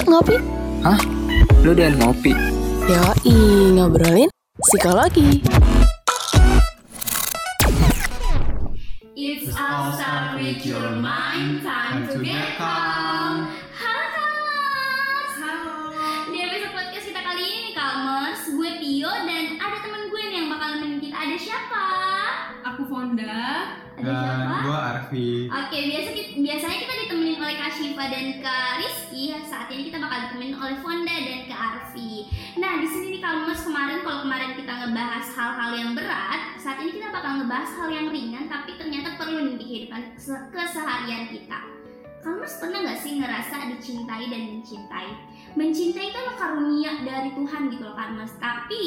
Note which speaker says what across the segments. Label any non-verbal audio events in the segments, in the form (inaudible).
Speaker 1: Yuk ngopi.
Speaker 2: Hah? Lu dan ngopi?
Speaker 1: Yoi, ngobrolin psikologi.
Speaker 3: It's start with your mind, time to get calm. Halo Kalmers.
Speaker 4: Halo.
Speaker 3: Di episode podcast kita kali ini nih Kalmers, gue Tio dan ada teman gue nih yang bakal nemenin kita. Ada siapa?
Speaker 4: Fonda.
Speaker 3: Ada
Speaker 5: Dan
Speaker 3: siapa?
Speaker 5: gue Arfi.
Speaker 3: Oke, biasa kita, biasanya kita ditemenin oleh Kak Syifa dan Kak Rizky. Saat ini kita bakal ditemenin oleh Fonda dan Kak Arfi. Nah, di sini nih Kalmers kemarin kalau kemarin kita ngebahas hal-hal yang berat, saat ini kita bakal ngebahas hal yang ringan tapi ternyata perlu nih di kehidupan se- keseharian kita. Kalmers pernah nggak sih ngerasa dicintai dan mencintai? Mencintai itu adalah karunia dari Tuhan gitu loh Kalmers. Tapi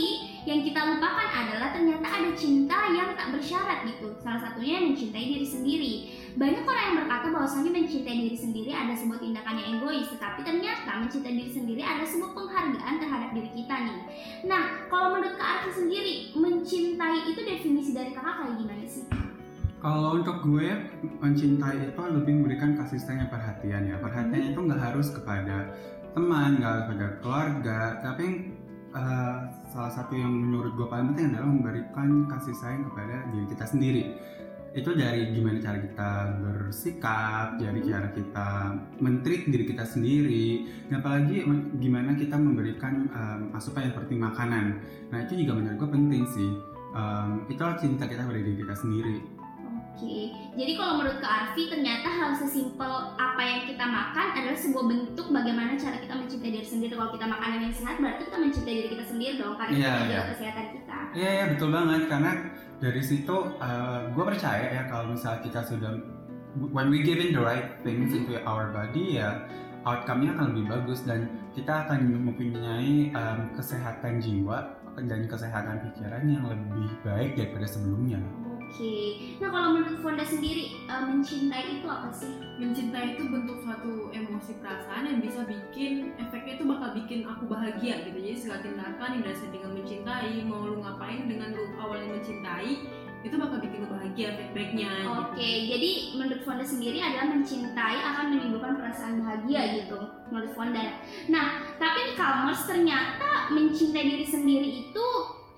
Speaker 3: yang kita lupakan adalah ternyata ada cinta yang tak bersyarat gitu. Salah satunya mencintai diri sendiri. Banyak orang yang berkata bahwasanya mencintai diri sendiri ada sebuah tindakan yang egois, tetapi ternyata mencintai diri sendiri ada sebuah penghargaan terhadap diri kita nih. Nah, kalau menurut Kak Arfi sendiri, mencintai itu definisi dari kakak kayak gimana sih?
Speaker 5: Kalau untuk gue mencintai itu lebih memberikan kasih sayang perhatian ya. Perhatian itu nggak harus kepada teman, nggak harus kepada keluarga, tapi eh, salah satu yang menurut gue paling penting adalah memberikan kasih sayang kepada diri kita sendiri. Itu dari gimana cara kita bersikap, dari cara kita mentreat diri kita sendiri, dan apalagi gimana kita memberikan em, asupan yang seperti makanan. Nah itu juga menurut gue penting sih. Em, itulah cinta kita pada diri kita sendiri.
Speaker 3: Oke, jadi kalau menurut Kak Arfi ternyata hal sesimpel apa yang kita makan adalah sebuah bentuk bagaimana cara kita mencintai diri sendiri. Kalau kita makanan yang sehat berarti kita mencintai diri kita sendiri dong karena
Speaker 5: Iya,
Speaker 3: kita
Speaker 5: iya.
Speaker 3: jaga kesehatan kita.
Speaker 5: Iya ya betul banget karena dari situ gue percaya ya kalau misalnya kita sudah when we giving the right things
Speaker 3: Mhm.
Speaker 5: into our body ya outcome-nya akan lebih bagus dan kita akan mempunyai em, kesehatan jiwa dan kesehatan pikiran yang lebih baik daripada sebelumnya.
Speaker 3: Oke, nah kalau menurut Fonda sendiri eh, mencintai itu apa sih?
Speaker 4: Mencintai itu bentuk suatu emosi perasaan yang bisa bikin efeknya itu bakal bikin aku bahagia gitu. Jadi segala tindakan yang dasar dengan mencintai, mau lu ngapain dengan lu awalnya mencintai, itu bakal bikin lu bahagia efek baiknya.
Speaker 3: Oke,
Speaker 4: gitu.
Speaker 3: jadi menurut Fonda sendiri adalah mencintai akan menimbulkan perasaan bahagia gitu menurut Fonda. Nah, tapi di Kalmers ternyata mencintai diri sendiri itu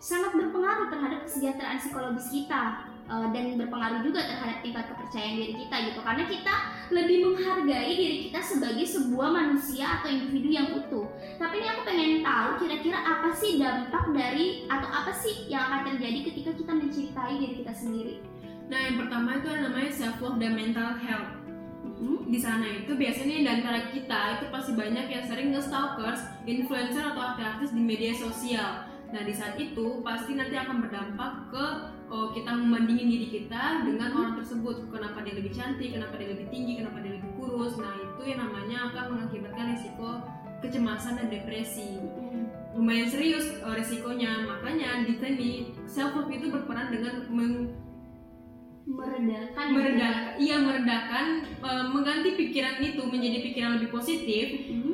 Speaker 3: sangat berpengaruh terhadap kesejahteraan psikologis kita eh, dan berpengaruh juga terhadap tingkat kepercayaan diri kita gitu karena kita lebih menghargai diri kita sebagai sebuah manusia atau individu yang utuh. Tapi ini aku pengen tahu kira-kira apa sih dampak dari atau apa sih yang akan terjadi ketika kita mencintai diri kita sendiri?
Speaker 4: Nah yang pertama itu ada namanya self love dan mental health.
Speaker 3: Hmm?
Speaker 4: di sana itu biasanya di antara kita itu pasti banyak yang sering nge-stalkers, influencer atau artis-artis di media sosial. Nah di saat itu pasti nanti akan berdampak ke oh, kita membandingin diri kita dengan orang tersebut. Kenapa dia lebih cantik, kenapa dia lebih tinggi, kenapa dia lebih kurus. Nah itu yang namanya akan mengakibatkan risiko kecemasan dan depresi. Lumayan serius eh, resikonya. Makanya di sini self love itu berperan dengan meng-
Speaker 3: meredakan
Speaker 4: meredakan iya meredakan e, mengganti pikiran itu menjadi pikiran lebih positif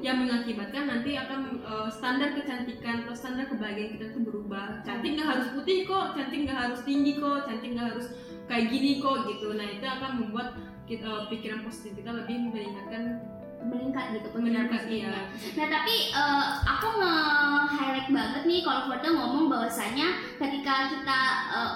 Speaker 3: Hmm?
Speaker 4: yang mengakibatkan nanti akan e, standar kecantikan atau standar kebahagiaan kita itu berubah. Cantik nggak harus putih kok cantik nggak harus tinggi kok cantik nggak harus kayak gini kok gitu. Nah itu akan membuat kita, e, pikiran positif kita lebih meningkatkan.
Speaker 3: Meningkat gitu
Speaker 4: meningkat iya.
Speaker 3: Nah tapi eh, aku nge-highlight banget nih kalau Fonda ngomong bahwasanya ketika kita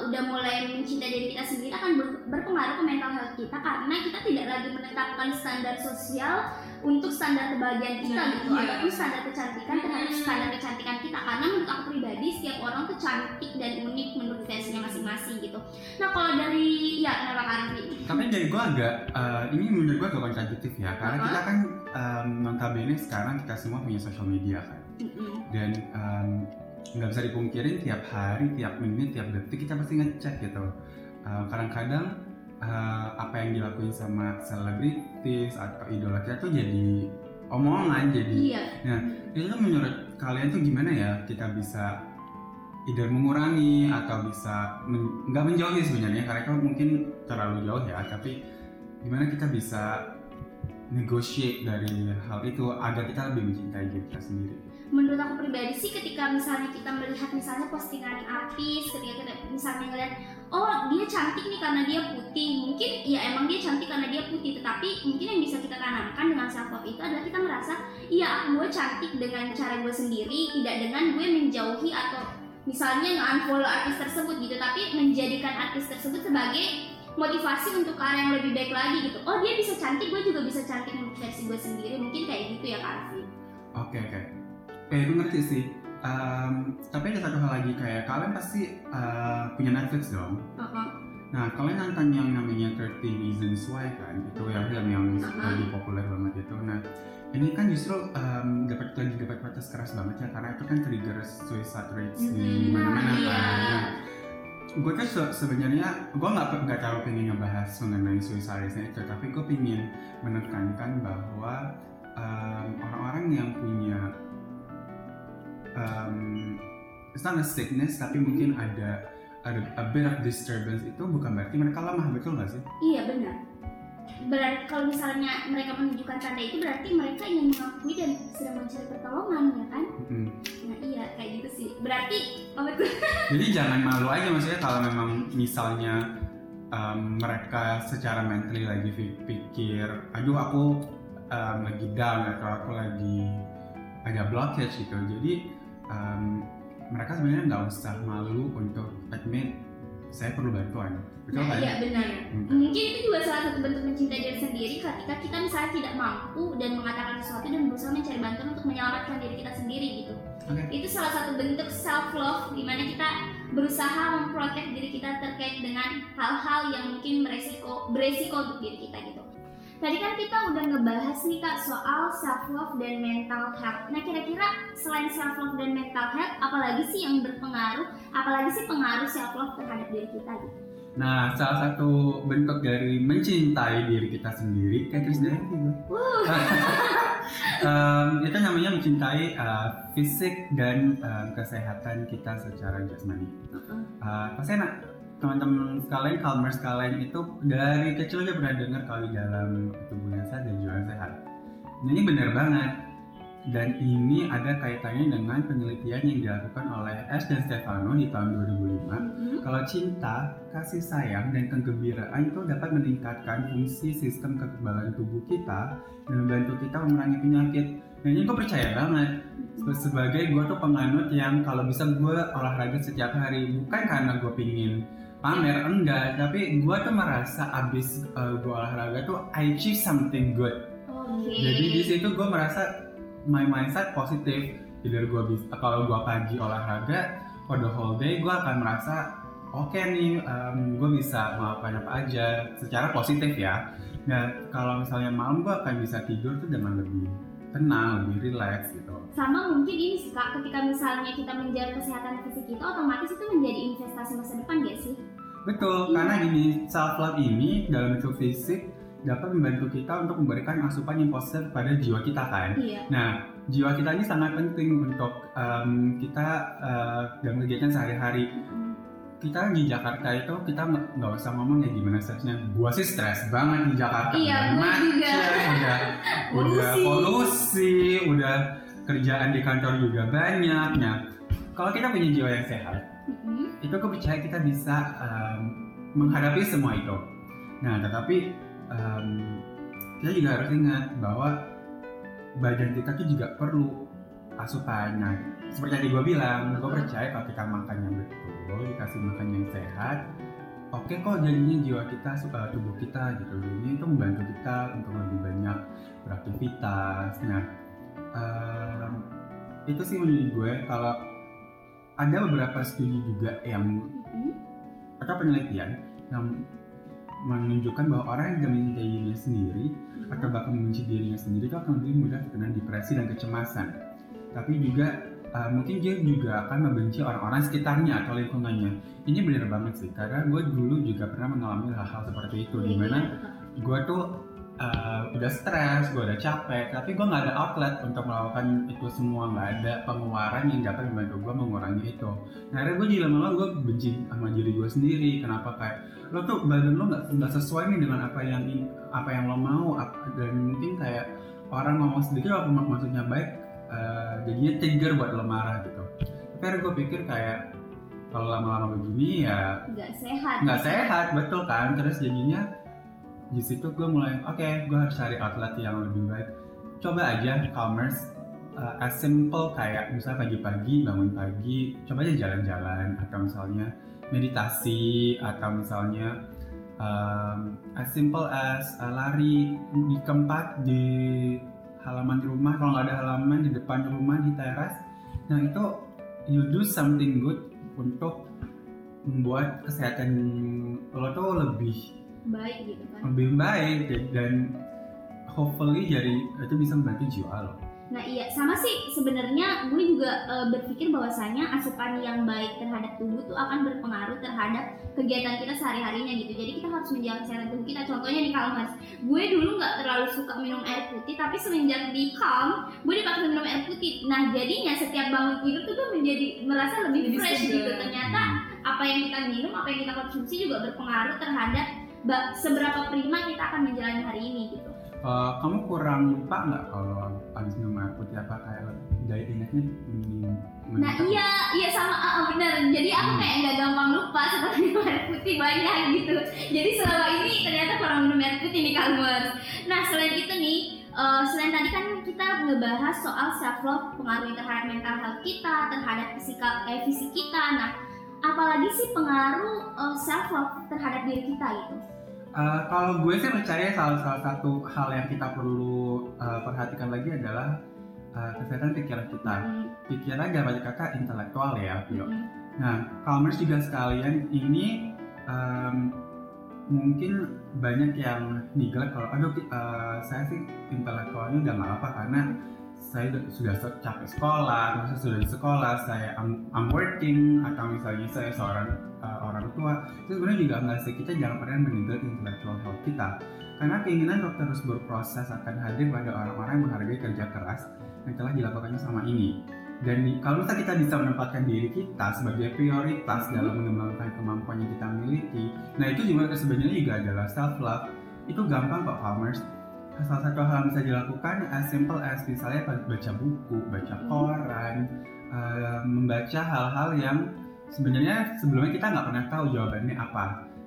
Speaker 3: udah mulai mencintai diri kita sendiri akan ber- berpengaruh ke mental health kita karena kita tidak lagi menetapkan standar sosial untuk standar kebahagiaan kita
Speaker 4: Nah,
Speaker 3: gitu
Speaker 4: iya.
Speaker 3: ataupun standar kecantikan terhadap
Speaker 4: Hmm.
Speaker 3: standar kecantikan kita karena menurut aku pribadi setiap orang tuh cantik dan unik menurut versinya masing-masing gitu. Nah kalau dari ya kenapa Arfi?
Speaker 5: Tapi dari gue agak eh, ini menurut gue agak kontradiktif ya karena
Speaker 3: Uh-huh.
Speaker 5: kita kan em, notabene sekarang kita semua punya social media kan.
Speaker 3: Mm-mm.
Speaker 5: dan em, nggak bisa dipungkirin tiap hari, tiap menit, tiap detik kita pasti ngecek gitu. Eh, Kadang-kadang eh, apa yang dilakuin sama selebritis atau idola kita tuh jadi omongan, jadi
Speaker 3: Iya.
Speaker 5: itu tuh menurut kalian tuh gimana ya kita bisa either mengurangi atau bisa men- nggak menjauhi sebenarnya karena itu mungkin terlalu jauh ya tapi gimana kita bisa negotiate dari hal itu agar kita lebih mencintai diri kita sendiri
Speaker 3: menurut aku pribadi sih ketika misalnya kita melihat misalnya postingan artis ketika kita misalnya ngeliat oh dia cantik nih karena dia putih. Mungkin ya emang dia cantik karena dia putih. Tetapi mungkin yang bisa kita tanamkan dengan self love itu adalah kita merasa iya gue cantik dengan cara gue sendiri tidak dengan gue menjauhi atau misalnya nge-unfollow artis tersebut gitu. Tapi menjadikan artis tersebut sebagai motivasi untuk arah yang lebih baik lagi gitu. Oh dia bisa cantik gue juga bisa cantik menurut versi gue sendiri. Mungkin kayak gitu ya Kak
Speaker 5: Oke oke. Eh gue ngerti sih. Em, tapi ada satu hal lagi kayak kalian pasti eh, punya Netflix dong.
Speaker 3: Uh-uh.
Speaker 5: Nah kalian nonton yang namanya 30 Reasons Why kan? Itu yang film yang
Speaker 3: Uh-huh.
Speaker 5: lagi populer banget itu. Nah ini kan justru em, dapat lagi dapat protes keras banget ya karena itu kan trigger suicide rates di
Speaker 3: Mhm.
Speaker 5: mana-mana
Speaker 3: Iya.
Speaker 5: kan. Nah, gue tuh se- sebenarnya gue nggak nggak terlalu pengen ngebahas mengenai suicide itu, tapi gue pengen menekankan bahwa em, orang-orang yang punya em, it's not a sickness tapi mungkin ada ada a bit of disturbance itu bukan berarti mereka lemah betul nggak sih?
Speaker 3: Iya benar. Berarti kalau misalnya mereka menunjukkan tanda itu berarti mereka ingin mengakui dan sedang mencari pertolongan ya kan?
Speaker 5: Mm.
Speaker 3: Nah iya kayak gitu sih. Berarti tuh? (laughs)
Speaker 5: Jadi jangan malu aja maksudnya kalau memang misalnya em, mereka secara mentally lagi pikir, aduh aku em, lagi down atau aku lagi ada blockage gitu. Jadi em, mereka sebenarnya nggak usah malu untuk admit saya perlu bantuan. Betul
Speaker 3: Nah
Speaker 5: kan?
Speaker 3: iya benar.
Speaker 5: Hmm.
Speaker 3: Mungkin itu juga salah satu bentuk mencintai diri sendiri ketika kita misalnya tidak mampu dan mengatakan sesuatu dan berusaha mencari bantuan untuk menyelamatkan diri kita sendiri gitu.
Speaker 5: Oke.
Speaker 3: Itu salah satu bentuk self love di mana kita berusaha memprotek diri kita terkait dengan hal-hal yang mungkin beresiko beresiko untuk diri kita gitu. Tadi kan kita udah ngebahas nih kak soal self love dan mental health. Nah kira-kira selain self love dan mental health, apalagi sih yang berpengaruh, apalagi sih pengaruh self love terhadap diri kita gitu?
Speaker 5: Nah, salah satu bentuk dari mencintai diri kita sendiri, kayak Chris Dayanti gue. Em, itu namanya mencintai uh, fisik dan uh, kesehatan kita secara jasmani. Uh, pasti enak teman-teman sekalian, calmers sekalian itu dari kecil aja pernah dengar kalau di dalam tubuh yang sehat dan jiwa yang sehat. Nah, ini benar banget. Dan ini ada kaitannya dengan penelitian yang dilakukan oleh Ash dan Stefano di tahun 2005 kalau cinta, kasih sayang, dan kegembiraan itu dapat meningkatkan fungsi sistem kekebalan tubuh kita dan membantu kita memerangi penyakit. Nah ini gue percaya banget Se- sebagai gue tuh penganut yang kalau bisa gue olahraga setiap hari bukan karena gue pingin pamer enggak. Tapi gue tuh merasa abis uh, gue olahraga tuh I achieve something good.
Speaker 3: Oke.
Speaker 5: jadi di situ gue merasa my mindset positif. Either gue bisa kalau gue pagi olahraga for the whole day gue akan merasa oke nih gue bisa melakukan apa aja. Secara positif ya. Nah kalau misalnya malam gue akan bisa tidur tuh dengan lebih tenang lebih relax gitu.
Speaker 3: Sama mungkin ini sih kak ketika misalnya kita menjaga kesehatan fisik kita otomatis itu menjadi investasi masa depan gak sih
Speaker 5: betul
Speaker 3: Iya.
Speaker 5: karena gini self love ini dalam bentuk fisik dapat membantu kita untuk memberikan asupan yang positif pada jiwa kita kan
Speaker 3: iya
Speaker 5: Nah, jiwa kita ini sangat penting untuk em, kita eh, dalam kegiatan sehari-hari. Kita di Jakarta itu kita nggak usah ngomong ya gimana stresnya. Gua sih stres banget di Jakarta.
Speaker 3: Iya,
Speaker 5: udah macet, udah udah
Speaker 4: Polusi.
Speaker 5: polusi, udah kerjaan di kantor juga banyak. Nah, kalau kita punya jiwa yang sehat,
Speaker 3: Mm-mm.
Speaker 5: itu aku percaya kita bisa em, menghadapi semua itu. Nah, tetapi em, kita juga harus ingat bahwa badan kita tuh juga perlu asupan. Nah, seperti tadi gue bilang, gue percaya kalau kita makan yang betul, dikasih makan yang sehat, oke kok jadinya jiwa kita, suka tubuh kita gitu. Jadi itu membantu kita untuk lebih banyak beraktivitas. Nah, em, itu sih menurut gue kalau ada beberapa studi juga yang
Speaker 3: Mm-mm.
Speaker 5: atau penelitian yang menunjukkan bahwa orang yang mencintai dirinya sendiri atau bahkan membenci dirinya sendiri itu akan lebih mudah terkena depresi dan kecemasan. Tapi juga uh, mungkin dia juga akan membenci orang-orang sekitarnya atau lingkungannya. Ini benar banget sih, karena gue dulu juga pernah mengalami hal-hal seperti itu,
Speaker 3: Iya,
Speaker 5: di
Speaker 3: mana iya,
Speaker 5: gue tuh uh, udah stres, gue udah capek, tapi gue nggak ada outlet untuk melakukan itu semua, nggak ada pengeluaran yang dapat membantu gue mengurangi itu. Nah, akhirnya gue jadi lama-lama gue benci sama diri gue sendiri. Kenapa kayak lo tuh badan lo nggak sesuai nih dengan apa yang apa yang lo mau, dan mungkin kayak orang ngomong sedikit apa mak- maksudnya baik, uh, jadinya trigger buat lo marah gitu. Tapi akhirnya gue pikir kayak kalau lama-lama begini ya
Speaker 3: nggak sehat
Speaker 5: nggak sehat betul kan terus jadinya di situ gue mulai oke gue harus cari outlet yang lebih baik. Coba aja commerce uh, as simple kayak misalnya pagi-pagi bangun pagi coba aja jalan-jalan atau misalnya meditasi atau misalnya um, as simple as uh, lari di tempat di halaman rumah kalau nggak ada halaman di depan rumah di teras. Nah itu you do something good untuk membuat kesehatan lo tuh lebih
Speaker 3: baik gitu kan
Speaker 5: lebih baik dan hopefully jadi itu bisa membantu jiwa lo
Speaker 3: Nah iya sama sih sebenarnya gue juga e, berpikir bahwasanya asupan yang baik terhadap tubuh tuh akan berpengaruh terhadap kegiatan kita sehari-harinya gitu. Jadi kita harus menjaga kesehatan tubuh kita. Contohnya nih kalau mas, gue dulu nggak terlalu suka minum air putih, tapi semenjak di Calm, gue dipaksa minum air putih. Nah jadinya setiap bangun tidur tuh gue menjadi merasa lebih
Speaker 4: Lebih
Speaker 3: fresh gitu. Ternyata apa yang kita minum, apa yang kita konsumsi juga berpengaruh terhadap seberapa prima kita akan menjalani hari ini gitu.
Speaker 5: Eh, kamu kurang lupa nggak kalau habis minum air putih apa kayak dari ingatnya
Speaker 3: Nah iya, iya sama ah, bener. Jadi aku
Speaker 5: Hmm.
Speaker 3: kayak nggak gampang lupa setelah (laughs) minum air putih banyak gitu. Jadi selama ini ternyata kurang minum air putih nih Kalmers. Nah selain itu nih, eh, selain tadi kan kita ngebahas soal self love pengaruh terhadap mental health kita, terhadap fisikal eh, fisik kita. Nah apalagi sih pengaruh self love terhadap diri kita gitu?
Speaker 5: Eh, kalau gue sih percaya salah, salah satu hal yang kita perlu eh, perhatikan lagi adalah eh, kesehatan pikiran kita.
Speaker 3: Hmm,
Speaker 5: Pikiran dapat kata intelektual ya, Pio.
Speaker 3: hmm.
Speaker 5: Nah, Calmers juga sekalian ini em, mungkin banyak yang neglect kalau aduh eh, saya sih intelektualnya udah nggak apa karena saya udah- sudah capek sekolah, masa sudah di sekolah, saya I'm, I'm working atau misalnya saya seorang eh, orang tua, itu sebenarnya juga nggak sih kita jangan pernah meninggal intellectual health kita. Karena keinginan untuk terus berproses akan hadir pada orang-orang yang menghargai kerja keras yang telah dilakukannya selama ini. Dan di- kalau misalnya kita bisa menempatkan diri kita sebagai prioritas dalam mengembangkan kemampuan yang kita miliki nah itu juga sebenarnya juga adalah self love itu gampang kok farmers salah satu hal yang bisa dilakukan as simple as misalnya baca buku baca koran eh, membaca hal-hal yang sebenarnya sebelumnya kita nggak pernah tahu jawabannya apa.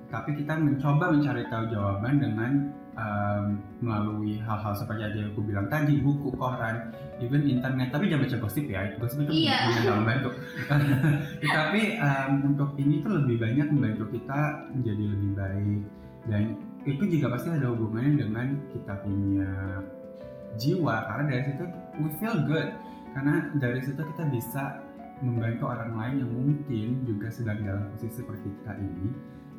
Speaker 5: Tapi kita mencoba mencari tahu jawaban dengan em, melalui hal-hal seperti yang aku bilang tadi buku koran even internet. Tapi jangan baca gosip ya gosip itu bukan dalam membantu tapi em, untuk ini tuh lebih banyak membantu kita menjadi lebih baik dan itu juga pasti ada hubungannya dengan kita punya jiwa. Karena dari situ we feel good. Karena dari situ kita bisa membantu orang lain yang mungkin juga sedang dalam posisi seperti kita ini.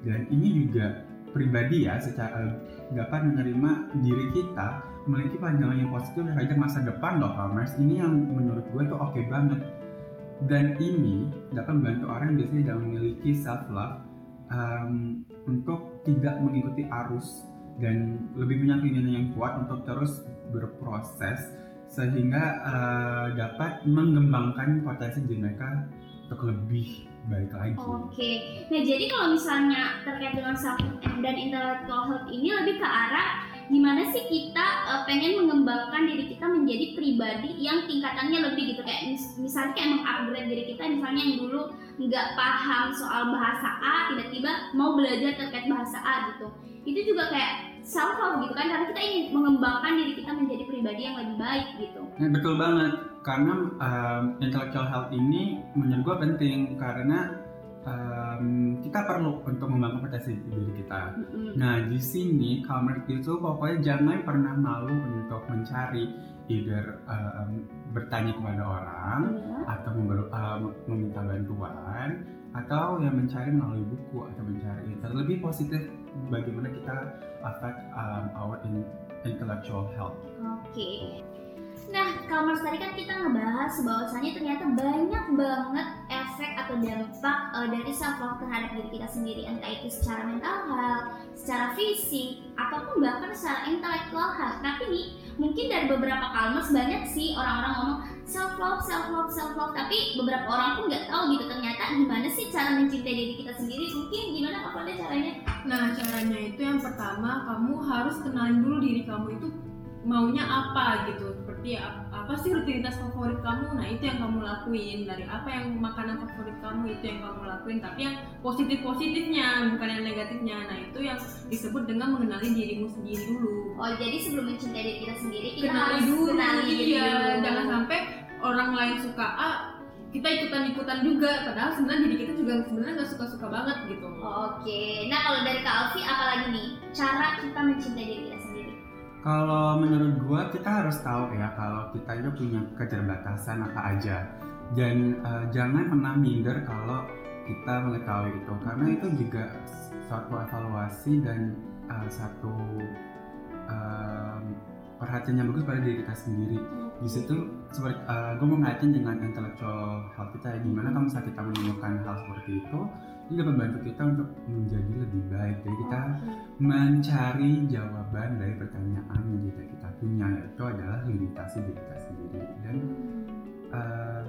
Speaker 5: Dan ini juga pribadi ya secara dapat menerima diri kita memiliki pandangan yang positif terhadap masa depan loh Palmers ini yang menurut gue tuh oke banget. Dan ini dapat membantu orang yang biasanya dalam memiliki self love um, untuk tidak mengikuti arus dan lebih punya keinginan yang kuat untuk terus berproses sehingga uh, dapat mengembangkan potensi diri mereka untuk lebih baik lagi.
Speaker 3: Oke, nah jadi kalau misalnya terkait dengan self dan intellectual health ini lebih ke arah gimana sih kita eh, pengen mengembangkan diri kita menjadi pribadi yang tingkatannya lebih gitu? Kayak mis- misalnya kayak mengupgrade diri kita misalnya yang dulu nggak paham soal bahasa A tiba-tiba mau belajar terkait bahasa A gitu. Itu juga kayak self love gitu kan karena kita ingin mengembangkan diri kita menjadi pribadi yang lebih baik gitu.
Speaker 5: Nah, betul banget. Karena um, intellectual health ini menurut gue penting. Karena um, kita perlu untuk membangun potensi diri kita.
Speaker 3: Mm-mm.
Speaker 5: Nah di sini Calmer itu pokoknya jangan pernah malu untuk mencari either um, bertanya kepada orang
Speaker 3: Iya.
Speaker 5: atau member- um, meminta bantuan atau yang mencari melalui buku atau mencari terlebih positif bagaimana kita affect um, our in- intellectual health.
Speaker 3: Oke. Nah, kalau Mas tadi kan kita ngebahas bahwasanya ternyata banyak banget efek atau dampak eh, dari self love terhadap diri kita sendiri, entah itu secara mental health, secara fisik, ataupun bahkan secara intelektual health. Tapi nih, mungkin dari beberapa kalmas banyak sih orang-orang ngomong self love, self love, self love. Tapi beberapa orang pun nggak tahu gitu ternyata gimana sih cara mencintai diri kita sendiri. Mungkin gimana Kak Fonda caranya?
Speaker 4: Nah, caranya itu yang pertama kamu harus kenalin dulu diri kamu itu maunya apa gitu. Seperti ap- apa sih rutinitas favorit kamu? Nah, itu yang kamu lakuin. Dari apa yang makanan favorit kamu itu yang kamu lakuin, tapi yang positif-positifnya, bukan yang negatifnya. Nah, itu yang disebut dengan mengenali dirimu sendiri dulu.
Speaker 3: Oh, jadi sebelum mencintai diri kita sendiri, kita
Speaker 4: Kenali
Speaker 3: harus
Speaker 4: dulu.
Speaker 3: kenali
Speaker 4: iya
Speaker 3: dulu.
Speaker 4: jangan sampai orang lain suka A kita ikutan ikutan juga padahal sebenarnya diri kita juga sebenarnya nggak suka suka banget gitu
Speaker 3: Oke, nah kalau dari Kak Alfi apalagi nih cara kita mencintai diri kita?
Speaker 5: Kalau menurut gua kita harus tahu ya kalau kita itu punya keterbatasan apa aja. Dan eh, jangan pernah minder kalau kita mengetahui itu. Karena itu juga suatu evaluasi dan eh, satu em, perhatian yang bagus pada diri kita sendiri. Di situ seperti gue mau ngaitin dengan intellectual health kita ya gimana kalau misalnya kita menemukan hal seperti itu itu dapat membantu kita untuk menjadi lebih baik. Jadi kita mencari jawaban dari pertanyaan yang kita kita punya yaitu adalah limitasi diri kita sendiri. Dan eh,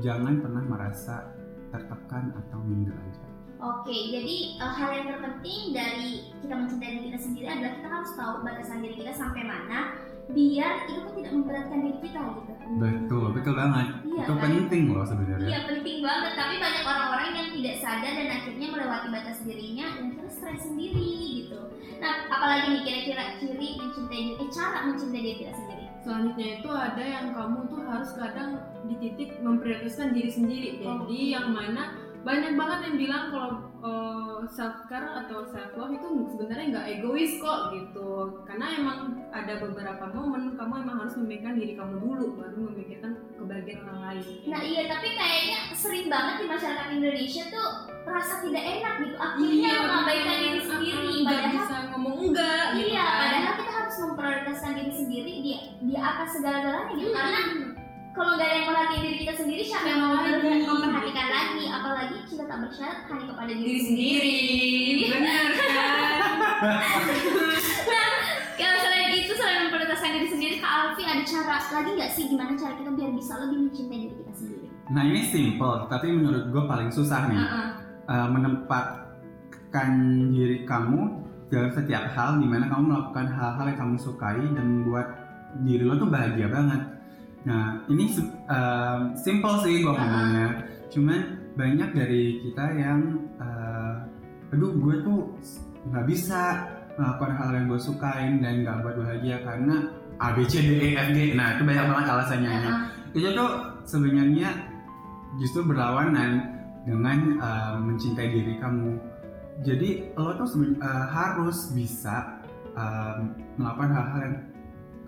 Speaker 5: jangan pernah merasa tertekan atau minder aja.
Speaker 3: Oke, jadi eh, hal yang terpenting dari kita mencintai diri kita sendiri adalah kita harus tahu batasan diri kita sampai mana biar itu tuh tidak memberatkan diri kita gitu.
Speaker 5: betul betul banget
Speaker 3: Iya,
Speaker 5: itu
Speaker 3: kan?
Speaker 5: penting loh sebenarnya
Speaker 3: Iya penting banget, tapi banyak orang-orang yang tidak sadar dan akhirnya melewati batas dirinya dan terus stres sendiri gitu. Nah, apalagi nih kira-kira ciri mencintai diri, eh, cara mencintai diri kita sendiri.
Speaker 4: selanjutnya itu ada yang kamu tuh harus kadang di titik memprioritaskan diri sendiri jadi yang mana banyak banget yang bilang kalau self care atau self love itu sebenarnya nggak egois kok gitu karena emang ada beberapa momen kamu emang harus memikirkan diri kamu dulu baru memikirkan kebahagiaan orang lain
Speaker 3: Nah iya, tapi kayaknya sering banget di masyarakat Indonesia tuh rasa tidak enak gitu. Akhirnya
Speaker 4: Iya,
Speaker 3: mengabaikan diri sendiri.
Speaker 4: nggak
Speaker 3: Padahal
Speaker 4: bisa ngomong enggak gitu
Speaker 3: iya,
Speaker 4: kan.
Speaker 3: padahal kita harus memprioritaskan diri sendiri di di atas segala-galanya gitu.
Speaker 4: Hmm.
Speaker 3: Karena kalau nggak ada yang merhatiin diri kita sendiri, siapa yang mau memperhatikan lagi? Apalagi cinta tak bersyarat hanya kepada diri,
Speaker 4: diri
Speaker 3: sendiri.
Speaker 4: sendiri benar kan (laughs)
Speaker 3: Kalau selain itu, selain memprioritaskan diri sendiri, Kak Alfi ada cara lagi nggak sih gimana cara kita biar bisa lebih mencintai diri kita sendiri?
Speaker 5: nah ini simple tapi menurut gue paling susah nih
Speaker 3: Heeh.
Speaker 5: uh, menempatkan diri kamu dalam setiap hal di mana kamu melakukan hal-hal yang kamu sukai dan membuat diri lo tuh bahagia banget. Nah ini um, simple sih gue ngomongnya, cuman banyak dari kita yang, uh, aduh gue tuh nggak bisa melakukan hal yang gue sukain dan nggak buat bahagia karena A B C D E F G. Nah itu banyak banget alasannya.
Speaker 3: Heeh.
Speaker 5: Itu tuh sebenarnya justru berlawanan dengan uh, mencintai diri kamu. Jadi lo tuh uh, harus bisa um, melakukan hal-hal yang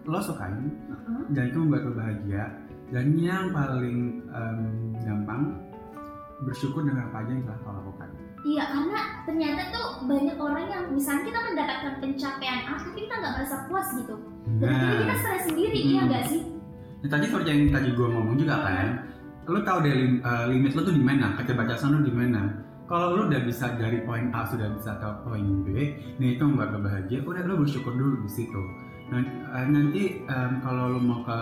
Speaker 5: lo sukain
Speaker 3: Heeh.
Speaker 5: dan itu membuat lo bahagia. Dan yang paling um, gampang bersyukur dengan apa aja yang telah kau lakukan.
Speaker 3: Iya karena ternyata tuh banyak orang yang misalnya kita mendapatkan pencapaian A tapi kita nggak merasa puas gitu. Dan akhirnya kita stres sendiri,
Speaker 5: Hmm.
Speaker 3: iya nggak sih?
Speaker 5: Nah, tadi seperti yang tadi gue ngomong juga kan, lo tau deh lim- uh, limit lo tuh di mana, keterbatasan lo di mana. Kalau lo udah bisa dari poin A sudah bisa ke poin B, nah itu membuat lo bahagia. Udah lo bersyukur dulu di situ. Nah, uh, nanti um, kalau lo mau ke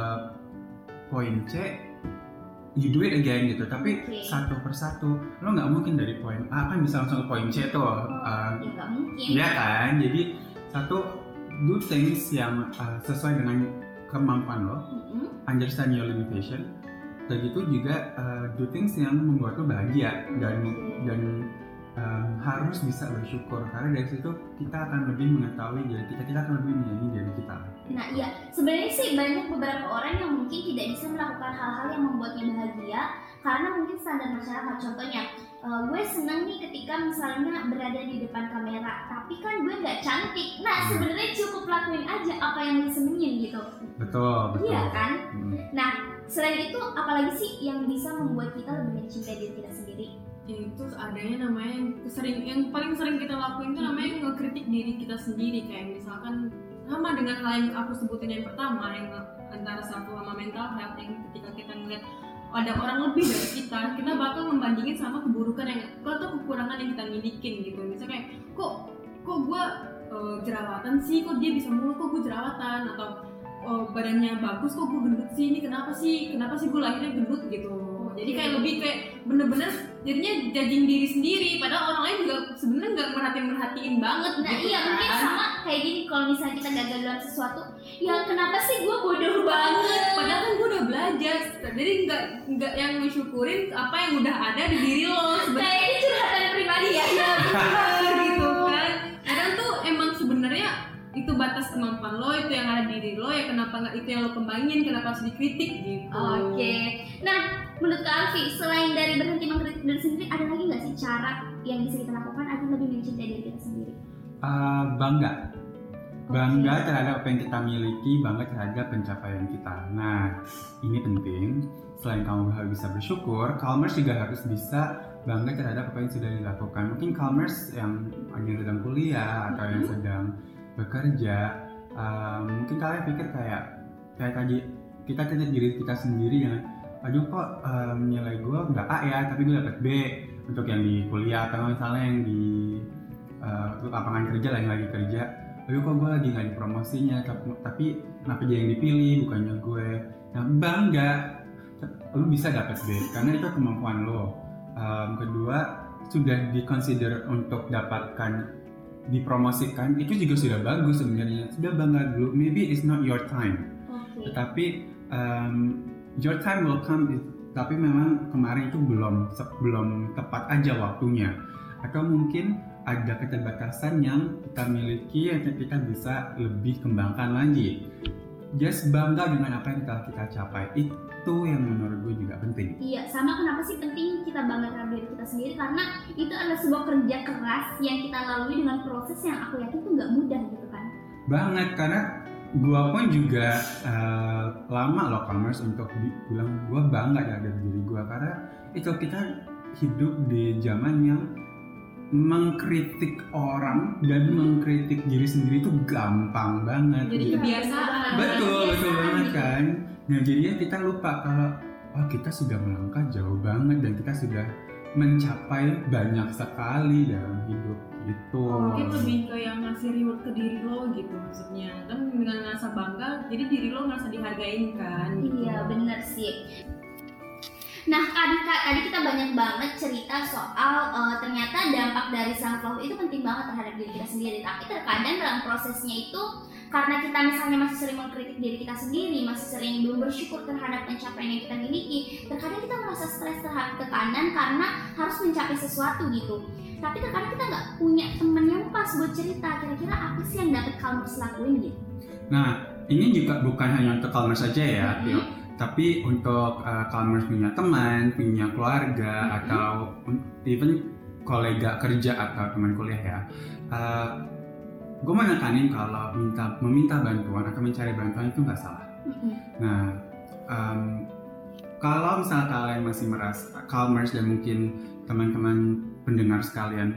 Speaker 5: poin C, you do it again gitu. Tapi
Speaker 3: Oke.
Speaker 5: satu persatu, lo nggak mungkin dari poin A kan bisa langsung ke poin C tuh.
Speaker 3: Oh,
Speaker 5: Uh,
Speaker 3: ya nggak mungkin.
Speaker 5: Iya kan? Jadi satu do things yang uh, sesuai dengan kemampuan lo
Speaker 3: Mm-mm.
Speaker 5: understand your limitation dan itu juga uh, do things yang membuat lo bahagia dan dan um, harus bisa bersyukur karena dari situ kita akan lebih mengetahui diri kita kita akan lebih menyayangi diri kita
Speaker 3: Nah iya, sebenarnya sih banyak beberapa orang yang mungkin tidak bisa melakukan hal-hal yang membuatnya bahagia karena mungkin standar masyarakat. Contohnya, eh, gue seneng nih ketika misalnya berada di depan kamera, tapi kan gue nggak cantik. Nah
Speaker 5: Hmm.
Speaker 3: sebenarnya cukup lakuin aja apa yang disenengin gitu.
Speaker 5: betul betul
Speaker 3: Iya kan?
Speaker 5: Hmm.
Speaker 3: Selain itu, apalagi sih yang bisa membuat kita lebih mencintai diri kita sendiri?
Speaker 4: Itu adanya namanya yang sering yang paling sering kita lakuin itu namanya ngekritik diri kita sendiri. Kayak misalkan sama dengan hal yang aku sebutin yang pertama yang antara satu sama mental health yang ketika kita ngeliat ada orang lebih dari kita kita bakal membandingin sama keburukan yang atau kekurangan yang kita milikin gitu. Misalnya kayak kok kok gue jerawatan sih? Kok dia bisa mulu kok gue jerawatan? Atau oh, badannya bagus kok gue gendut sih? Ini kenapa sih? Kenapa sih gue lahirnya gendut? gitu jadi kayak lebih kayak bener-bener jadinya judging diri sendiri padahal orang lain juga sebenarnya nggak merhatiin merhatiin banget
Speaker 3: Nah
Speaker 4: gitu
Speaker 3: iya
Speaker 4: kan.
Speaker 3: mungkin sama kayak gini kalau misalnya kita gagal dalam sesuatu, ya kenapa sih gue bodoh banget?
Speaker 4: padahal kan gue udah belajar jadi nggak nggak yang mensyukurin apa yang udah ada di diri lo sebenarnya
Speaker 3: Kayak ini curhatan pribadi ya.
Speaker 4: bener (laughs) gitu kan kadang tuh emang sebenarnya itu batas kemampuan lo itu yang ada di diri lo ya kenapa nggak itu yang lo kembangin kenapa harus dikritik gitu.
Speaker 3: Oke. Nah, menurut Kak Alfi, selain dari berhenti mengkritik diri sendiri, ada lagi nggak sih cara yang bisa kita lakukan agar lebih mencintai diri kita sendiri?
Speaker 5: Uh, bangga. Bangga terhadap apa yang kita miliki bangga terhadap pencapaian kita. Nah ini penting. Selain kamu harus bisa bersyukur Calmers juga harus bisa bangga terhadap apa yang sudah dilakukan. Mungkin Calmers yang yang sedang kuliah atau yang sedang bekerja uh, mungkin kalian pikir kayak kayak tadi kita lihat diri kita sendiri yang aduh kok um, nilai gue nggak A ya tapi gue dapet B untuk yang di kuliah atau misalnya yang di uh, lapangan kerja yang lagi kerja. Aduh kok gue lagi nggak dipromosinya tapi, tapi kenapa dia yang dipilih bukannya gue nah bangga. Lu bisa dapet B karena itu kemampuan lo. Um, kedua sudah dikonsider untuk dapatkan dipromosikan itu juga sudah bagus sebenarnya. Sudah bangga dulu. Maybe it's not your time.
Speaker 3: Oke.
Speaker 5: tetapi um, your time will come tapi memang kemarin itu belum belum tepat aja waktunya. Atau mungkin ada keterbatasan yang kita miliki yang kita bisa lebih kembangkan lagi just bangga dengan apa yang telah kita capai. Itu yang menurut gue juga penting.
Speaker 3: Iya, sama kenapa sih penting kita bangga terhadap diri kita sendiri? Karena itu adalah sebuah kerja keras yang kita lalui dengan proses yang aku yakin itu nggak mudah gitu kan.
Speaker 5: banget karena gua pun juga eh, lama loh commerce untuk bi- bilang gua bangga terhadap diri gua. Karena itu kita hidup di zaman yang mengkritik orang dan mengkritik diri sendiri itu gampang banget
Speaker 4: jadi
Speaker 5: gitu.
Speaker 4: kebiasaan
Speaker 5: betul betul
Speaker 3: Kebiasaan
Speaker 5: banget
Speaker 3: gitu.
Speaker 5: kan nah jadinya kita lupa kalau oh kita sudah melangkah jauh banget dan kita sudah mencapai banyak sekali dalam hidup gitu
Speaker 4: mungkin lebih ke yang ngasih reward ke diri lo gitu maksudnya kan dengan ngerasa bangga jadi diri lo ngerasa dihargain kan gitu.
Speaker 3: Iya, bener sih. Nah, tadi, tadi kita banyak banget cerita soal eh, ternyata dampak dari self love itu penting banget terhadap diri kita sendiri. Tapi terkadang dalam prosesnya itu karena kita misalnya masih sering mengkritik diri kita sendiri, masih sering belum bersyukur terhadap pencapaian yang kita miliki, terkadang kita merasa stres terhadap tekanan karena harus mencapai sesuatu gitu. Tapi terkadang kita nggak punya teman yang pas buat cerita. Kira-kira apa sih yang dapat kamu lakuin gitu?
Speaker 5: Nah, ini juga bukan hanya untuk Calmers saja ya,
Speaker 3: Mhm.
Speaker 5: Tio. Tapi untuk uh, Calmers punya teman, punya keluarga,
Speaker 3: Mhm.
Speaker 5: atau un- even kolega kerja atau teman kuliah ya. gue menekanin kalau minta meminta bantuan atau mencari bantuan itu nggak salah. Nah, em, kalau misalnya kalian masih merasa Calmers dan mungkin teman-teman pendengar sekalian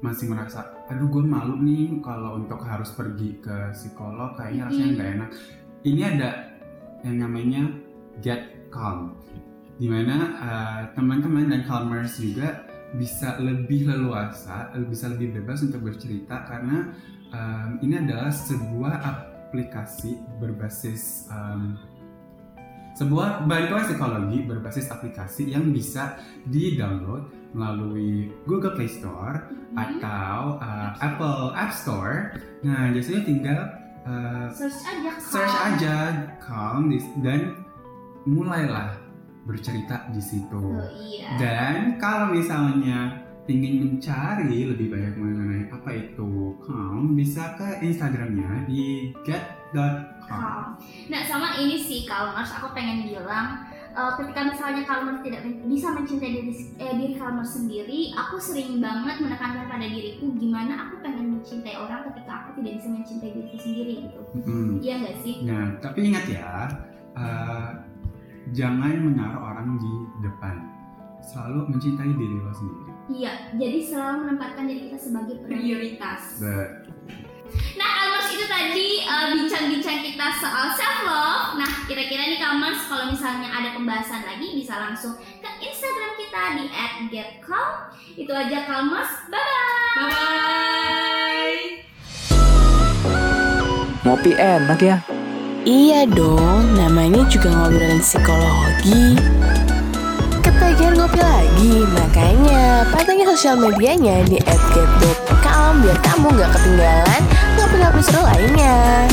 Speaker 5: masih merasa, aduh gue malu nih kalau untuk harus pergi ke psikolog, kayaknya rasanya
Speaker 3: Mm.
Speaker 5: nggak enak. Ini ada yang namanya Get Calm, di mana eh, teman-teman dan Calmers juga bisa lebih leluasa, bisa lebih bebas untuk bercerita karena em, ini adalah sebuah aplikasi berbasis em, sebuah bantuan psikologi berbasis aplikasi yang bisa di-download melalui Google Play Store atau uh, Apple App Store. Nah, biasanya tinggal uh,
Speaker 3: Search aja.
Speaker 5: search
Speaker 3: Calm.
Speaker 5: aja Calm dan mulailah bercerita di situ.
Speaker 3: Oh, iya.
Speaker 5: Dan kalau misalnya ingin mencari lebih banyak mengenai apa itu Calm, bisa ke Instagramnya di.
Speaker 3: Calm. Nah sama ini sih Kalmers aku pengen bilang eh, ketika misalnya Kalmers tidak bisa mencintai diri eh, diri Kalmers sendiri, aku sering banget menekankan pada diriku gimana aku pengen mencintai orang ketika aku tidak bisa mencintai diriku sendiri gitu.
Speaker 5: Mm.
Speaker 3: Iya nggak sih?
Speaker 5: Nah, tapi ingat ya, uh, jangan menaruh orang di depan. Selalu mencintai diri lo sendiri.
Speaker 3: Iya. Jadi selalu menempatkan diri kita sebagai
Speaker 4: prioritas.
Speaker 5: But,
Speaker 3: Nah, Kalmers itu tadi eh, bincang-bincang kita soal self love. Nah, kira-kira nih Kalmers kalau misalnya ada pembahasan lagi bisa langsung ke Instagram kita di @getcalm. Itu aja Kalmers. Bye bye.
Speaker 4: bye bye
Speaker 2: Ngopi enak ya.
Speaker 1: Iya dong, namanya juga ngobrolin psikologi. Ketagihan ngopi lagi, makanya pantengin sosial medianya di @get.calm biar kamu gak ketinggalan ngopi-ngopi seru lainnya.